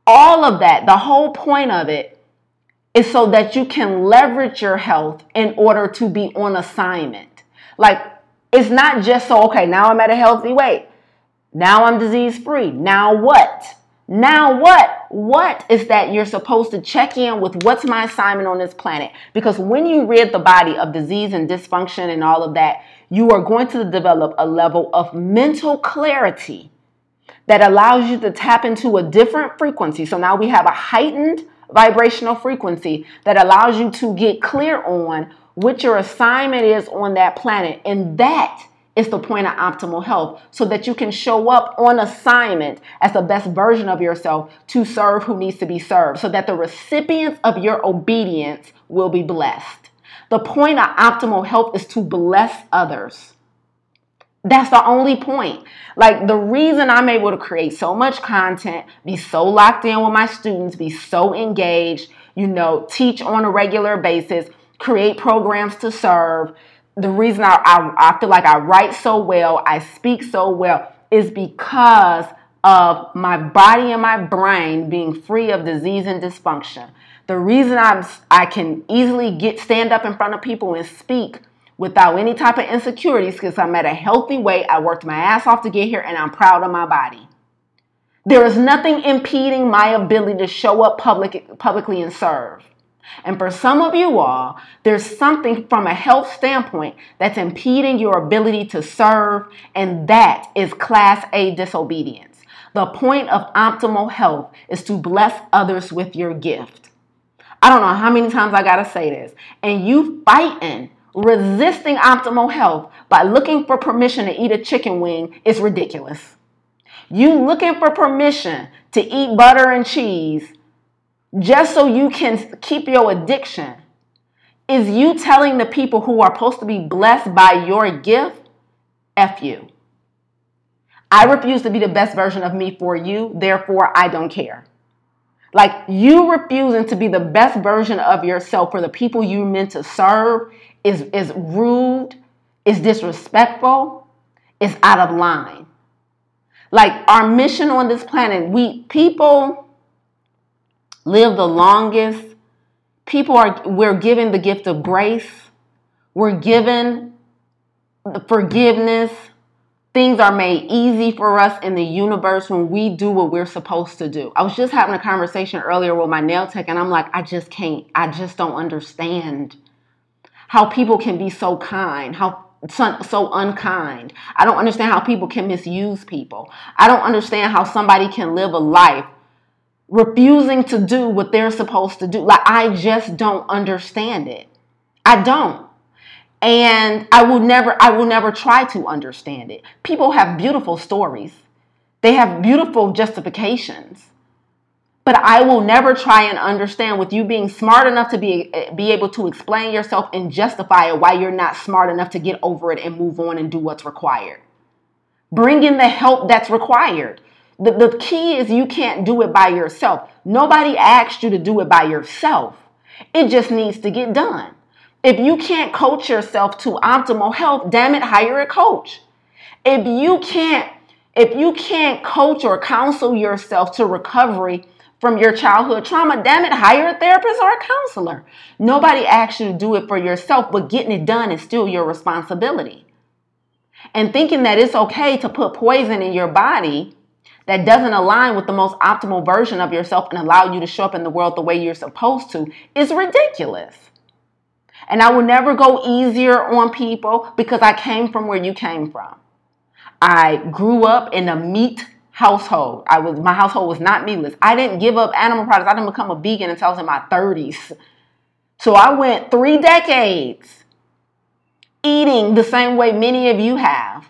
all of that, the whole point of it is so that you can leverage your health in order to be on assignment. Like, it's not just so, okay, now I'm at a healthy weight. Now I'm disease free. Now what? Now what? What is that you're supposed to check in with what's my assignment on this planet? Because when you rid the body of disease and dysfunction and all of that, you are going to develop a level of mental clarity that allows you to tap into a different frequency. So now we have a heightened vibrational frequency that allows you to get clear on what your assignment is on that planet. And that is the point of optimal health so that you can show up on assignment as the best version of yourself to serve who needs to be served so that the recipients of your obedience will be blessed. The point of optimal health is to bless others. That's the only point. Like the reason I'm able to create so much content, be so locked in with my students, be so engaged, you know, teach on a regular basis, create programs to serve, the reason I, I, I feel like I write so well, I speak so well, is because of my body and my brain being free of disease and dysfunction. The reason I'm I can easily get stand up in front of people and speak without any type of insecurities because I'm at a healthy weight. I worked my ass off to get here and I'm proud of my body. There is nothing impeding my ability to show up public, publicly and serve. And for some of you all, there's something from a health standpoint that's impeding your ability to serve, and that is class A disobedience. The point of optimal health is to bless others with your gift. I don't know how many times I gotta say this. And you fighting, resisting optimal health by looking for permission to eat a chicken wing is ridiculous. You looking for permission to eat butter and cheese just so you can keep your addiction is you telling the people who are supposed to be blessed by your gift, F you. I refuse to be the best version of me for you, therefore, I don't care. Like you refusing to be the best version of yourself for the people you meant to serve is, is rude, is disrespectful, is out of line. Like our mission on this planet, we people live the longest. People are, we're given the gift of grace. We're given the forgiveness. Things are made easy for us in the universe when we do what we're supposed to do. I was just having a conversation earlier with my nail tech, and I'm like, I just can't, I just don't understand how people can be so kind, how so unkind. I don't understand how people can misuse people. I don't understand how somebody can live a life refusing to do what they're supposed to do. Like, I just don't understand it. I don't. And I will never, I will never try to understand it. People have beautiful stories. They have beautiful justifications. But I will never try and understand with you being smart enough to be, be able to explain yourself and justify it why you're not smart enough to get over it and move on and do what's required. Bring in the help that's required. The, the key is you can't do it by yourself. Nobody asked you to do it by yourself. It just needs to get done. If you can't coach yourself to optimal health, damn it, hire a coach. If you can't if you can't coach or counsel yourself to recovery from your childhood trauma, damn it, hire a therapist or a counselor. Nobody asked you to do it for yourself, but getting it done is still your responsibility. And thinking that it's okay to put poison in your body that doesn't align with the most optimal version of yourself and allow you to show up in the world the way you're supposed to is ridiculous. And I will never go easier on people because I came from where you came from. I grew up in a meat household. I was my household was not meatless. I didn't give up animal products. I didn't become a vegan until I was in my 30s. So I went 3 decades eating the same way many of you have.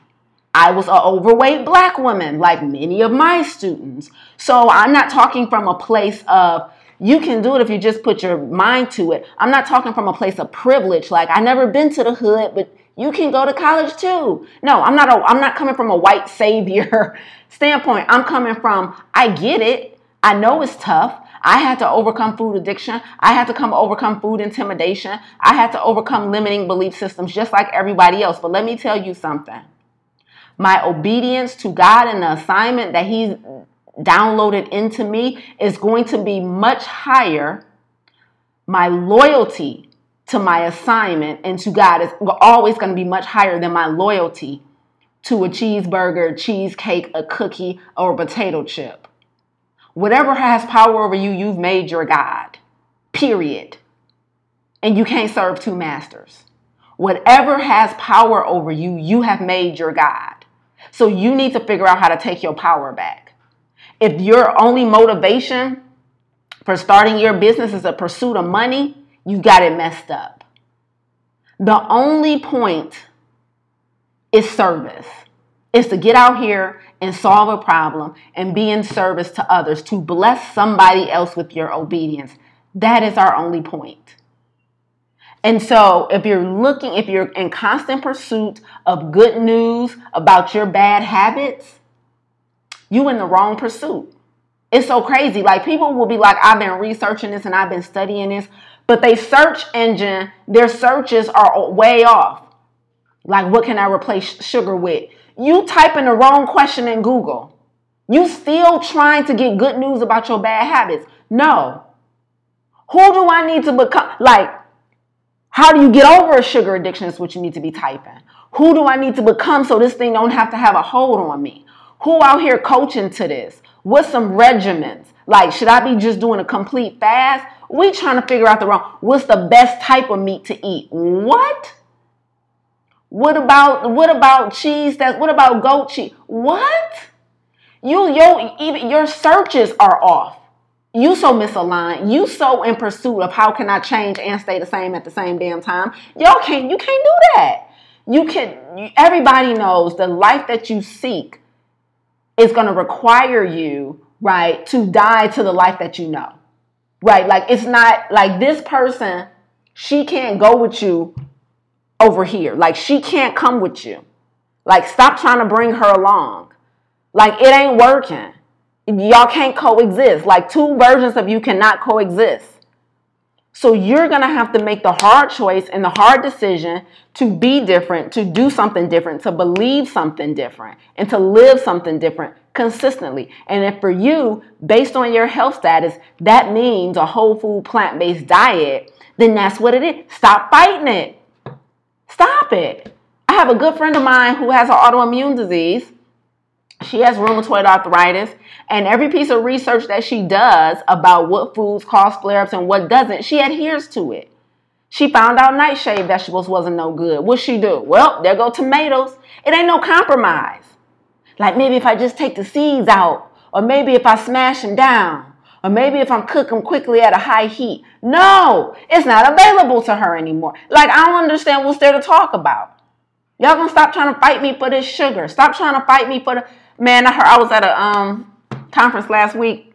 I was an overweight black woman, like many of my students. So I'm not talking from a place of you can do it if you just put your mind to it. I'm not talking from a place of privilege, like I never been to the hood, but you can go to college too. No, I'm not a, I'm not coming from a white savior *laughs* standpoint. I'm coming from I get it. I know it's tough. I had to overcome food addiction. I had to come overcome food intimidation. I had to overcome limiting belief systems just like everybody else. But let me tell you something my obedience to God and the assignment that He's downloaded into me is going to be much higher. My loyalty to my assignment and to God is always going to be much higher than my loyalty to a cheeseburger, cheesecake, a cookie, or a potato chip. Whatever has power over you, you've made your God. Period. And you can't serve two masters. Whatever has power over you, you have made your God. So you need to figure out how to take your power back. If your only motivation for starting your business is a pursuit of money, you got it messed up. The only point is service. Is to get out here and solve a problem and be in service to others, to bless somebody else with your obedience. That is our only point. And so, if you're looking, if you're in constant pursuit of good news about your bad habits, you in the wrong pursuit. It's so crazy. Like people will be like, I've been researching this and I've been studying this, but they search engine, their searches are way off. Like, what can I replace sugar with? You type in the wrong question in Google. You still trying to get good news about your bad habits. No, Who do I need to become? Like, how do you get over a sugar addiction? Is what you need to be typing. Who do I need to become so this thing don't have to have a hold on me? Who out here coaching to this? What's some regimens? Like, should I be just doing a complete fast? We trying to figure out the wrong. What's the best type of meat to eat? What? What about what about cheese? That what about goat cheese? What? You your even your searches are off. You so misaligned. You so in pursuit of how can I change and stay the same at the same damn time. Y'all can't. You can't do that. You can. Everybody knows the life that you seek is going to require you, right, to die to the life that you know, right? Like it's not like this person. She can't go with you over here. Like she can't come with you. Like stop trying to bring her along. Like it ain't working y'all can't coexist. Like two versions of you cannot coexist. So you're going to have to make the hard choice and the hard decision to be different, to do something different, to believe something different, and to live something different consistently. And if for you, based on your health status, that means a whole food plant based diet, then that's what it is. Stop fighting it. Stop it. I have a good friend of mine who has an autoimmune disease she has rheumatoid arthritis, and every piece of research that she does about what foods cause flare ups and what doesn't, she adheres to it. She found out nightshade vegetables wasn't no good. What she do? Well, there go tomatoes. It ain't no compromise. Like maybe if I just take the seeds out, or maybe if I smash them down, or maybe if I'm cook them quickly at a high heat. No, it's not available to her anymore. Like I don't understand what's there to talk about. Y'all gonna stop trying to fight me for this sugar. Stop trying to fight me for the Man, I heard I was at a um conference last week,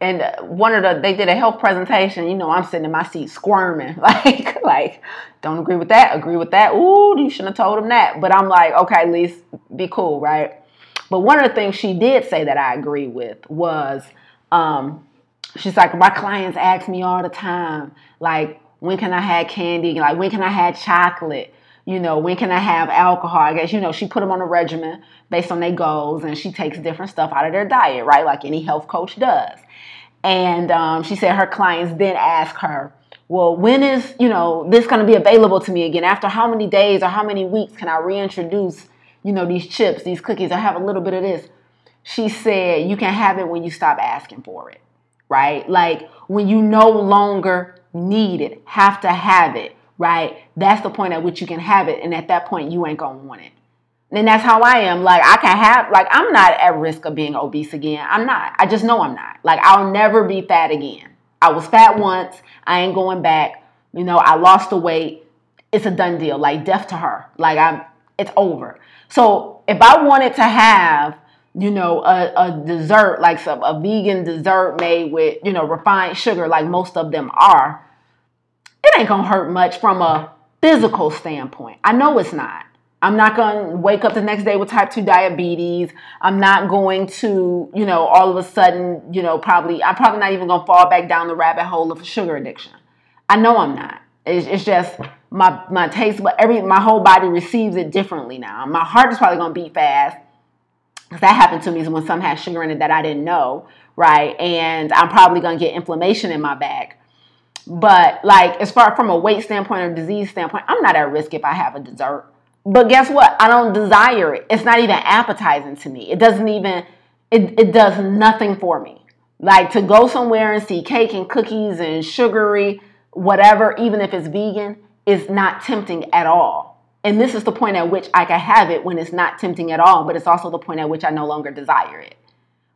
and one of the they did a health presentation. You know, I'm sitting in my seat squirming, *laughs* like like don't agree with that, agree with that. Ooh, you shouldn't have told him that. But I'm like, okay, Lise, be cool, right? But one of the things she did say that I agree with was, um, she's like, my clients ask me all the time, like, when can I have candy? Like, when can I have chocolate? You know, when can I have alcohol? I guess, you know, she put them on a regimen based on their goals and she takes different stuff out of their diet, right? Like any health coach does. And um, she said her clients then ask her, well, when is, you know, this going to be available to me again? After how many days or how many weeks can I reintroduce, you know, these chips, these cookies, I have a little bit of this? She said, you can have it when you stop asking for it, right? Like when you no longer need it, have to have it right? That's the point at which you can have it. And at that point, you ain't going to want it. And that's how I am. Like, I can have, like, I'm not at risk of being obese again. I'm not. I just know I'm not. Like, I'll never be fat again. I was fat once. I ain't going back. You know, I lost the weight. It's a done deal. Like, death to her. Like, I'm, it's over. So if I wanted to have, you know, a, a dessert, like some, a vegan dessert made with, you know, refined sugar, like most of them are, it ain't gonna hurt much from a physical standpoint. I know it's not. I'm not going to wake up the next day with type 2 diabetes. I'm not going to, you know, all of a sudden, you know, probably, I'm probably not even going to fall back down the rabbit hole of sugar addiction. I know I'm not. It's, it's just my, my taste, but every, my whole body receives it differently now. My heart is probably going to beat fast. Because that happened to me when some had sugar in it that I didn't know, right? And I'm probably going to get inflammation in my back. But like as far from a weight standpoint or disease standpoint, I'm not at risk if I have a dessert. But guess what? I don't desire it. It's not even appetizing to me. It doesn't even it, it does nothing for me. Like to go somewhere and see cake and cookies and sugary, whatever, even if it's vegan, is not tempting at all. And this is the point at which I can have it when it's not tempting at all, but it's also the point at which I no longer desire it.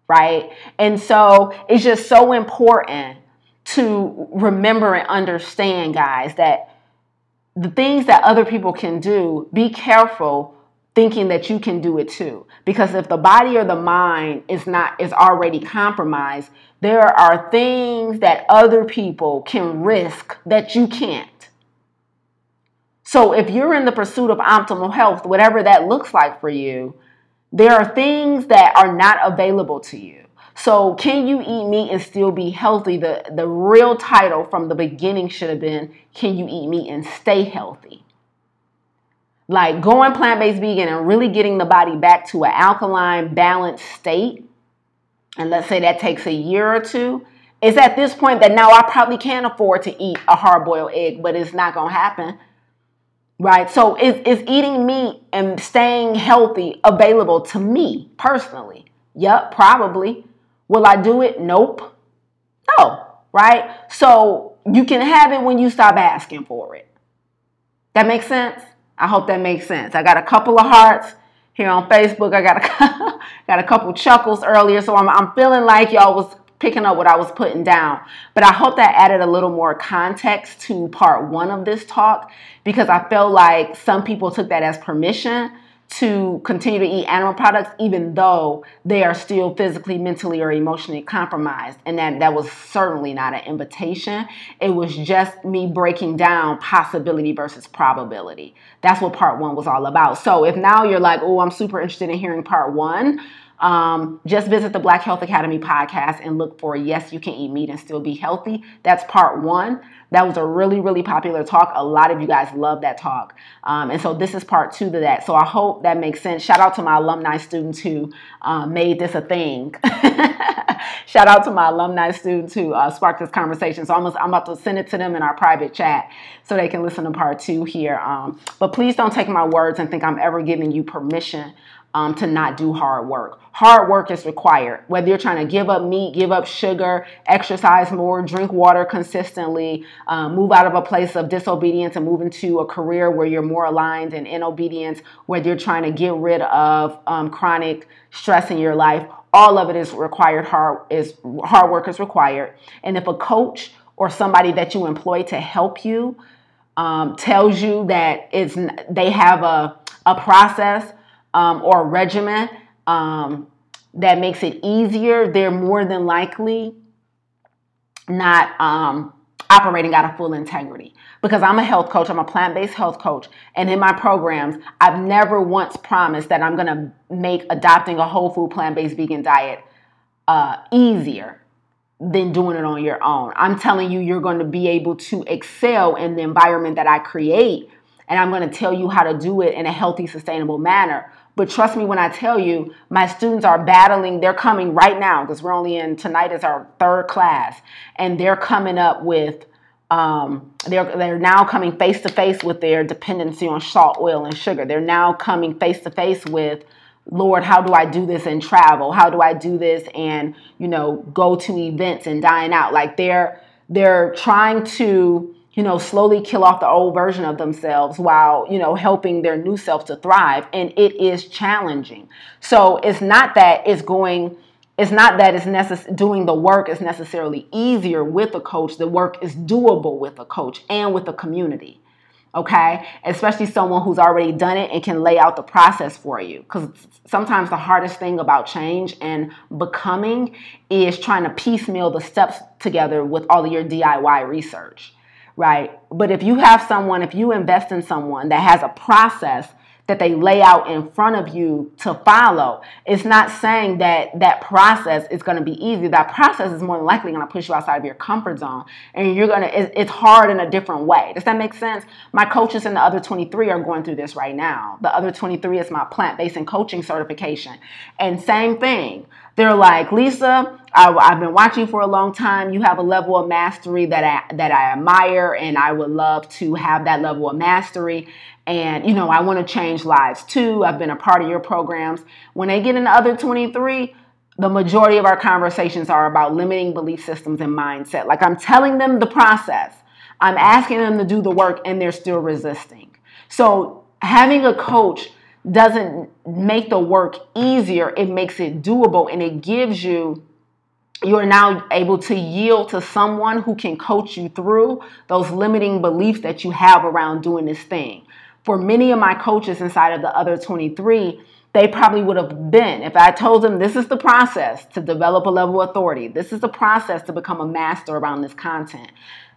Right? And so it's just so important to remember and understand, guys, that the things that other people can do, be careful thinking that you can do it too. Because if the body or the mind is not is already compromised, there are things that other people can risk that you can't. So if you're in the pursuit of optimal health, whatever that looks like for you, there are things that are not available to you. So, can you eat meat and still be healthy? The, the real title from the beginning should have been Can you eat meat and stay healthy? Like going plant based vegan and really getting the body back to an alkaline, balanced state. And let's say that takes a year or two. It's at this point that now I probably can't afford to eat a hard boiled egg, but it's not going to happen. Right? So is, is eating meat and staying healthy available to me personally? Yep, probably. Will I do it? Nope. No. Right? So you can have it when you stop asking for it. That makes sense? I hope that makes sense. I got a couple of hearts here on Facebook. I got a *laughs* got a couple chuckles earlier, so I'm I'm feeling like y'all was picking up what I was putting down. But I hope that added a little more context to part one of this talk because I felt like some people took that as permission to continue to eat animal products even though they are still physically mentally or emotionally compromised. And that that was certainly not an invitation. It was just me breaking down possibility versus probability. That's what part one was all about. So if now you're like oh i'm super interested in hearing part one um, just visit the Black Health Academy podcast and look for Yes, You Can Eat Meat and Still Be Healthy. That's part one. That was a really, really popular talk. A lot of you guys love that talk. Um, and so this is part two to that. So I hope that makes sense. Shout out to my alumni students who uh, made this a thing. *laughs* Shout out to my alumni students who uh, sparked this conversation. So I'm, I'm, about to send it to them in our private chat so they can listen to part two here. Um, but please don't take my words and think I'm ever giving you permission um, to not do hard work. Hard work is required. Whether you're trying to give up meat, give up sugar, exercise more, drink water consistently, um, move out of a place of disobedience and move into a career where you're more aligned and in obedience, whether you're trying to get rid of um, chronic stress in your life, all of it is required. Hard is hard work is required. And if a coach or somebody that you employ to help you um, tells you that it's they have a a process um, or a regimen um, that makes it easier, they're more than likely not um, operating out of full integrity. Because I'm a health coach, I'm a plant based health coach, and in my programs, I've never once promised that I'm gonna make adopting a whole food plant based vegan diet uh, easier than doing it on your own. I'm telling you, you're to be able to excel in the environment that I create, and I'm to tell you how to do it in a healthy, sustainable manner. But trust me when I tell you, my students are battling, they're coming right now because we're only in tonight is our third class, and they're coming up with um, they're they're now coming face to face with their dependency on salt, oil, and sugar. They're now coming face to face with, Lord, how do I do this and travel? How do I do this and you know go to events and dine out? Like they're they're trying to you know, slowly kill off the old version of themselves while, you know, helping their new self to thrive. And it is challenging. So it's not that it's going, it's not that it's necess- doing the work is necessarily easier with a coach. The work is doable with a coach and with a community. Okay, especially someone who's already done it and can lay out the process for you. Because sometimes the hardest thing about change and becoming is trying to piecemeal the steps together with all of your DIY research right? But if you have someone, if you invest in someone that has a process that they lay out in front of you to follow, it's not saying that that process is going to be easy. That process is more than likely going to push you outside of your comfort zone, and you're going to. It's hard in a different way. Does that make sense? My coaches in the other 23 are going through this right now. The other 23 is my plant-based and coaching certification, and same thing. They're like, Lisa, I, have been watching for a long time. You have a level of mastery that I that I admire, and I would love to have that level of mastery. And you know, I want to change lives too. I've been a part of your programs. When they get in the other 23, the majority of our conversations are about limiting belief systems and mindset. Like I'm telling them the process. I'm asking them to do the work and they're still resisting. So having a coach doesn't make the work easier, it makes it doable and it gives you you're now able to yield to someone who can coach you through those limiting beliefs that you have around doing this thing. For many of my coaches inside of the other 23, they probably would have been, if I told them this is the process to develop a level of authority, this is the process to become a master around this content,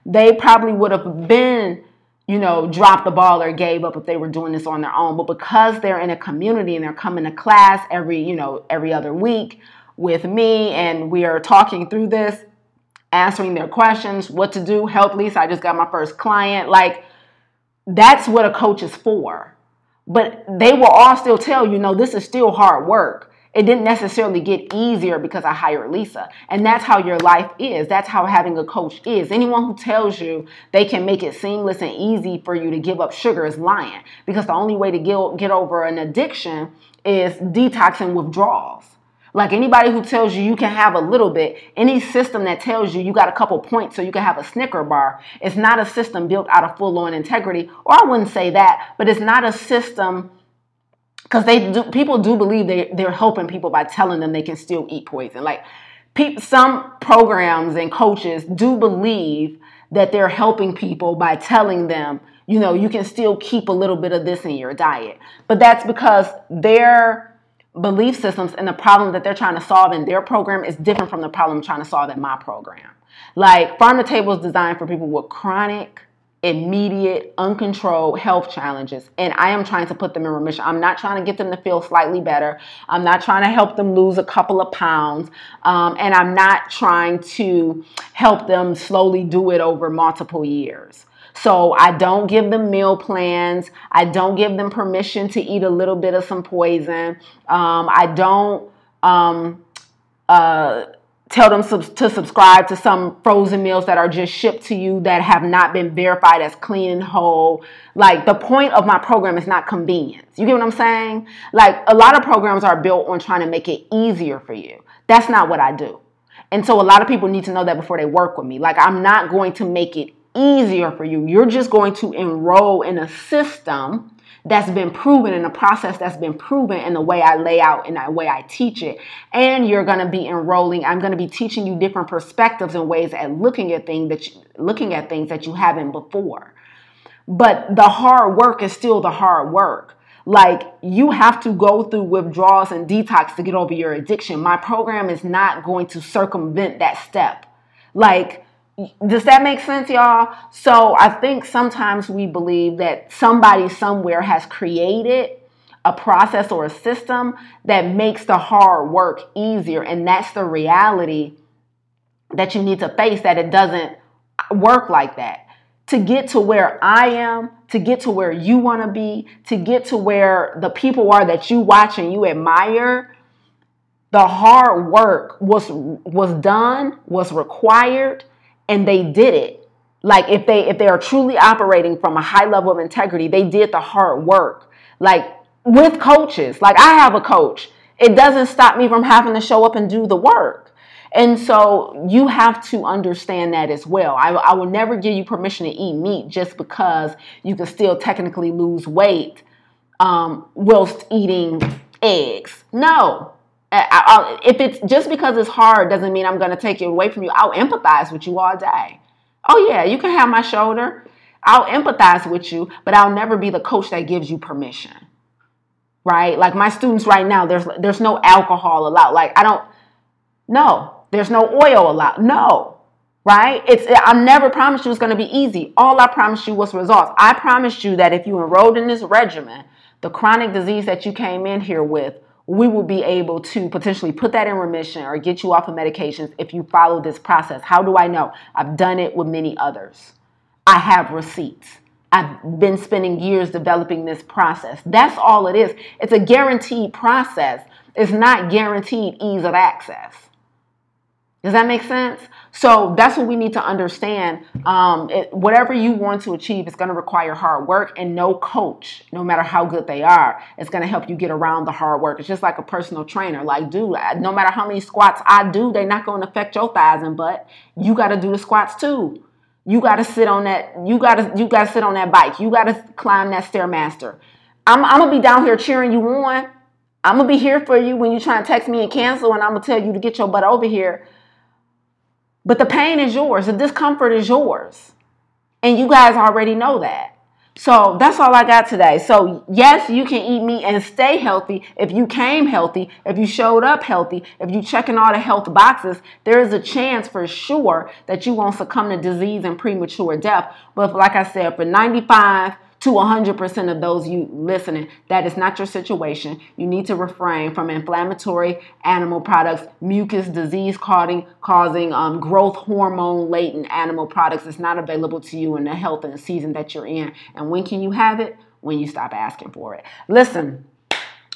they probably would have been you know, dropped the ball or gave up if they were doing this on their own. But because they're in a community and they're coming to class every, you know, every other week with me and we are talking through this, answering their questions, what to do, help Lisa, I just got my first client. Like that's what a coach is for. But they will all still tell you, no, this is still hard work. It didn't necessarily get easier because I hired Lisa. And that's how your life is. That's how having a coach is. Anyone who tells you they can make it seamless and easy for you to give up sugar is lying. Because the only way to get, get over an addiction is detox and withdrawals. Like anybody who tells you you can have a little bit, any system that tells you you got a couple points so you can have a Snicker bar, it's not a system built out of full on integrity. Or I wouldn't say that, but it's not a system because they do people do believe they they're helping people by telling them they can still eat poison. Like pe- some programs and coaches do believe that they're helping people by telling them you know you can still keep a little bit of this in your diet. But that's because their belief systems and the problem that they're trying to solve in their program is different from the problem I'm trying to solve in my program. Like farm to table is designed for people with chronic immediate, uncontrolled health challenges. And I am trying to put them in remission. I'm not trying to get them to feel slightly better. I'm not trying to help them lose a couple of pounds. Um, and I'm not trying to help them slowly do it over multiple years. So I don't give them meal plans. I don't give them permission to eat a little bit of some poison. Um, I don't. Um, uh, tell them sub- to subscribe to some frozen meals that are just shipped to you that have not been verified as clean and whole. Like the point of my program is not convenience. You get what I'm saying? Like a lot of programs are built on trying to make it easier for you. That's not what I do. And so a lot of people need to know that before they work with me. Like I'm not going to make it easier for you. You're just going to enroll in a system that's been proven in a process that's been proven in the way I lay out and the way I teach it. And you're going to be enrolling. I'm going to be teaching you different perspectives and ways at looking at things that you, looking at things that you haven't before. But the hard work is still the hard work. Like you have to go through withdrawals and detox to get over your addiction. My program is not going to circumvent that step. Like does that make sense, y'all? So I think sometimes we believe that somebody somewhere has created a process or a system that makes the hard work easier. And that's the reality that you need to face that it doesn't work like that. To get to where I am, to get to where you want to be, to get to where the people are that you watch and you admire, the hard work was was done, was required and they did it. Like if they if they are truly operating from a high level of integrity they did the hard work. Like with coaches like i have a coach. It doesn't stop me from having to show up and do the work. And so you have to understand that as well. I, I will never give you permission to eat meat just because you can still technically lose weight um, whilst eating eggs. No I, if it's just because it's hard doesn't mean I'm going to take it away from you. I'll empathize with you all day. Oh yeah, you can have my shoulder. I'll empathize with you, but I'll never be the coach that gives you permission. Right? Like my students right now, there's there's no alcohol allowed. Like I don't no, there's no oil allowed. No. Right? It's I never promised you it's going to be easy. All I promised you was results. I promised you that if you enrolled in this regimen, the chronic disease that you came in here with we will be able to potentially put that in remission or get you off of medications if you follow this process. How do I know? I've done it with many others. I have receipts. I've been spending years developing this process. That's all it is. It's a guaranteed process. It's not guaranteed ease of access. Does that make sense? So that's what we need to understand. Um, it, whatever you want to achieve is going to require hard work, and no coach, no matter how good they are, is going to help you get around the hard work. It's just like a personal trainer. Like, dude, no matter how many squats I do, they're not going to affect your thighs and butt. You got to do the squats too. You got to sit on that. You got to you got to sit on that bike. You got to climb that stairmaster. I'm, I'm gonna be down here cheering you on. I'm gonna be here for you when you try and text me and cancel, and I'm gonna tell you to get your butt over here. But the pain is yours, the discomfort is yours. And you guys already know that. So that's all I got today. So, yes, you can eat meat and stay healthy if you came healthy, if you showed up healthy, if you checking all the health boxes, there is a chance for sure that you won't succumb to disease and premature death. But like I said, for 95 to 100% of those you listening, that is not your situation. You need to refrain from inflammatory animal products, mucus, disease causing, causing um, growth hormone latent animal products. It's not available to you in the health and the season that you're in. And when can you have it? When you stop asking for it. Listen.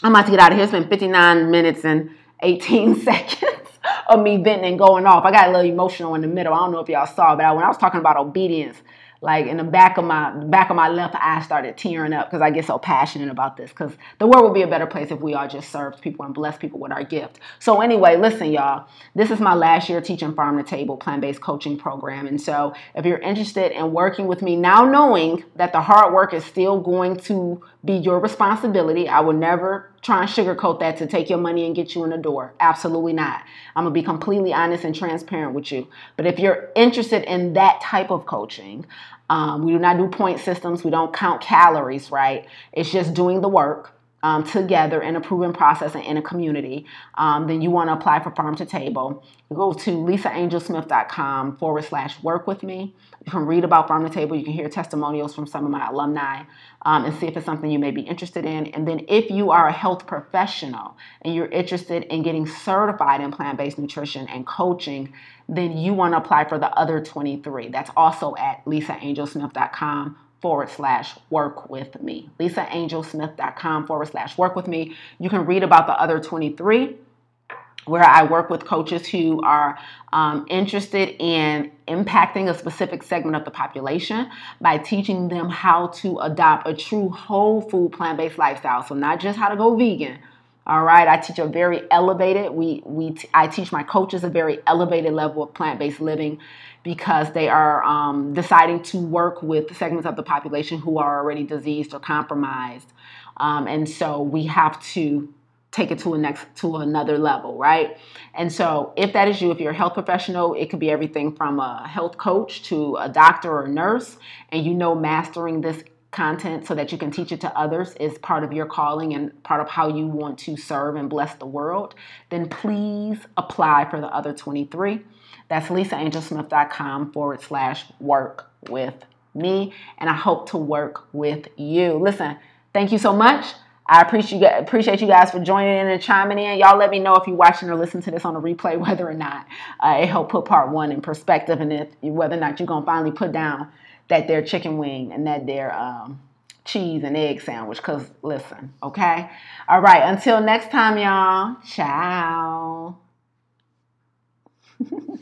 I'm about to get out of here. It's been 59 minutes and 18 *laughs* seconds of me venting and going off. I got a little emotional in the middle. I don't know if y'all saw, but when I was talking about obedience, like in the back of my back of my left eye started tearing up because I get so passionate about this. Because the world would be a better place if we all just served people and blessed people with our gift. So anyway, listen, y'all. This is my last year teaching farm to table plant-based coaching program, and so if you're interested in working with me now, knowing that the hard work is still going to be your responsibility, I will never try and sugarcoat that to take your money and get you in the door. Absolutely not. I'm gonna be completely honest and transparent with you. But if you're interested in that type of coaching, um, we do not do point systems. We don't count calories, right? It's just doing the work um, together in a proven process and in a community, um, then you want to apply for Farm to Table. Go to lisaangelsmith.com forward slash work with me. You can read about Farm to Table. You can hear testimonials from some of my alumni um, and see if it's something you may be interested in. And then if you are a health professional and you're interested in getting certified in plant based nutrition and coaching, then you want to apply for the other 23. That's also at lisaangelsmith.com forward slash work with me. LisaAngelsmith.com forward slash work with me. You can read about the other 23 where I work with coaches who are um, interested in impacting a specific segment of the population by teaching them how to adopt a true whole food plant based lifestyle. So, not just how to go vegan. All right, I teach a very elevated. We we t- I teach my coaches a very elevated level of plant based living because they are um, deciding to work with segments of the population who are already diseased or compromised. Um, and so we have to take it to a next to another level right and so if that is you if you're a health professional it could be everything from a health coach to a doctor or a nurse and you know mastering this content so that you can teach it to others is part of your calling and part of how you want to serve and bless the world then please apply for the other 23 that's lisaangelsmith.com forward slash work with me. And I hope to work with you. Listen, thank you so much. I appreciate appreciate you guys for joining in and chiming in. Y'all let me know if you're watching or listening to this on a replay, *laughs* whether or not uh, it helped put part one in perspective, and if whether or not you're gonna finally put down that their chicken wing and that their um, cheese and egg sandwich. Cause listen, okay, all right. Until next time, y'all. Ciao. *laughs*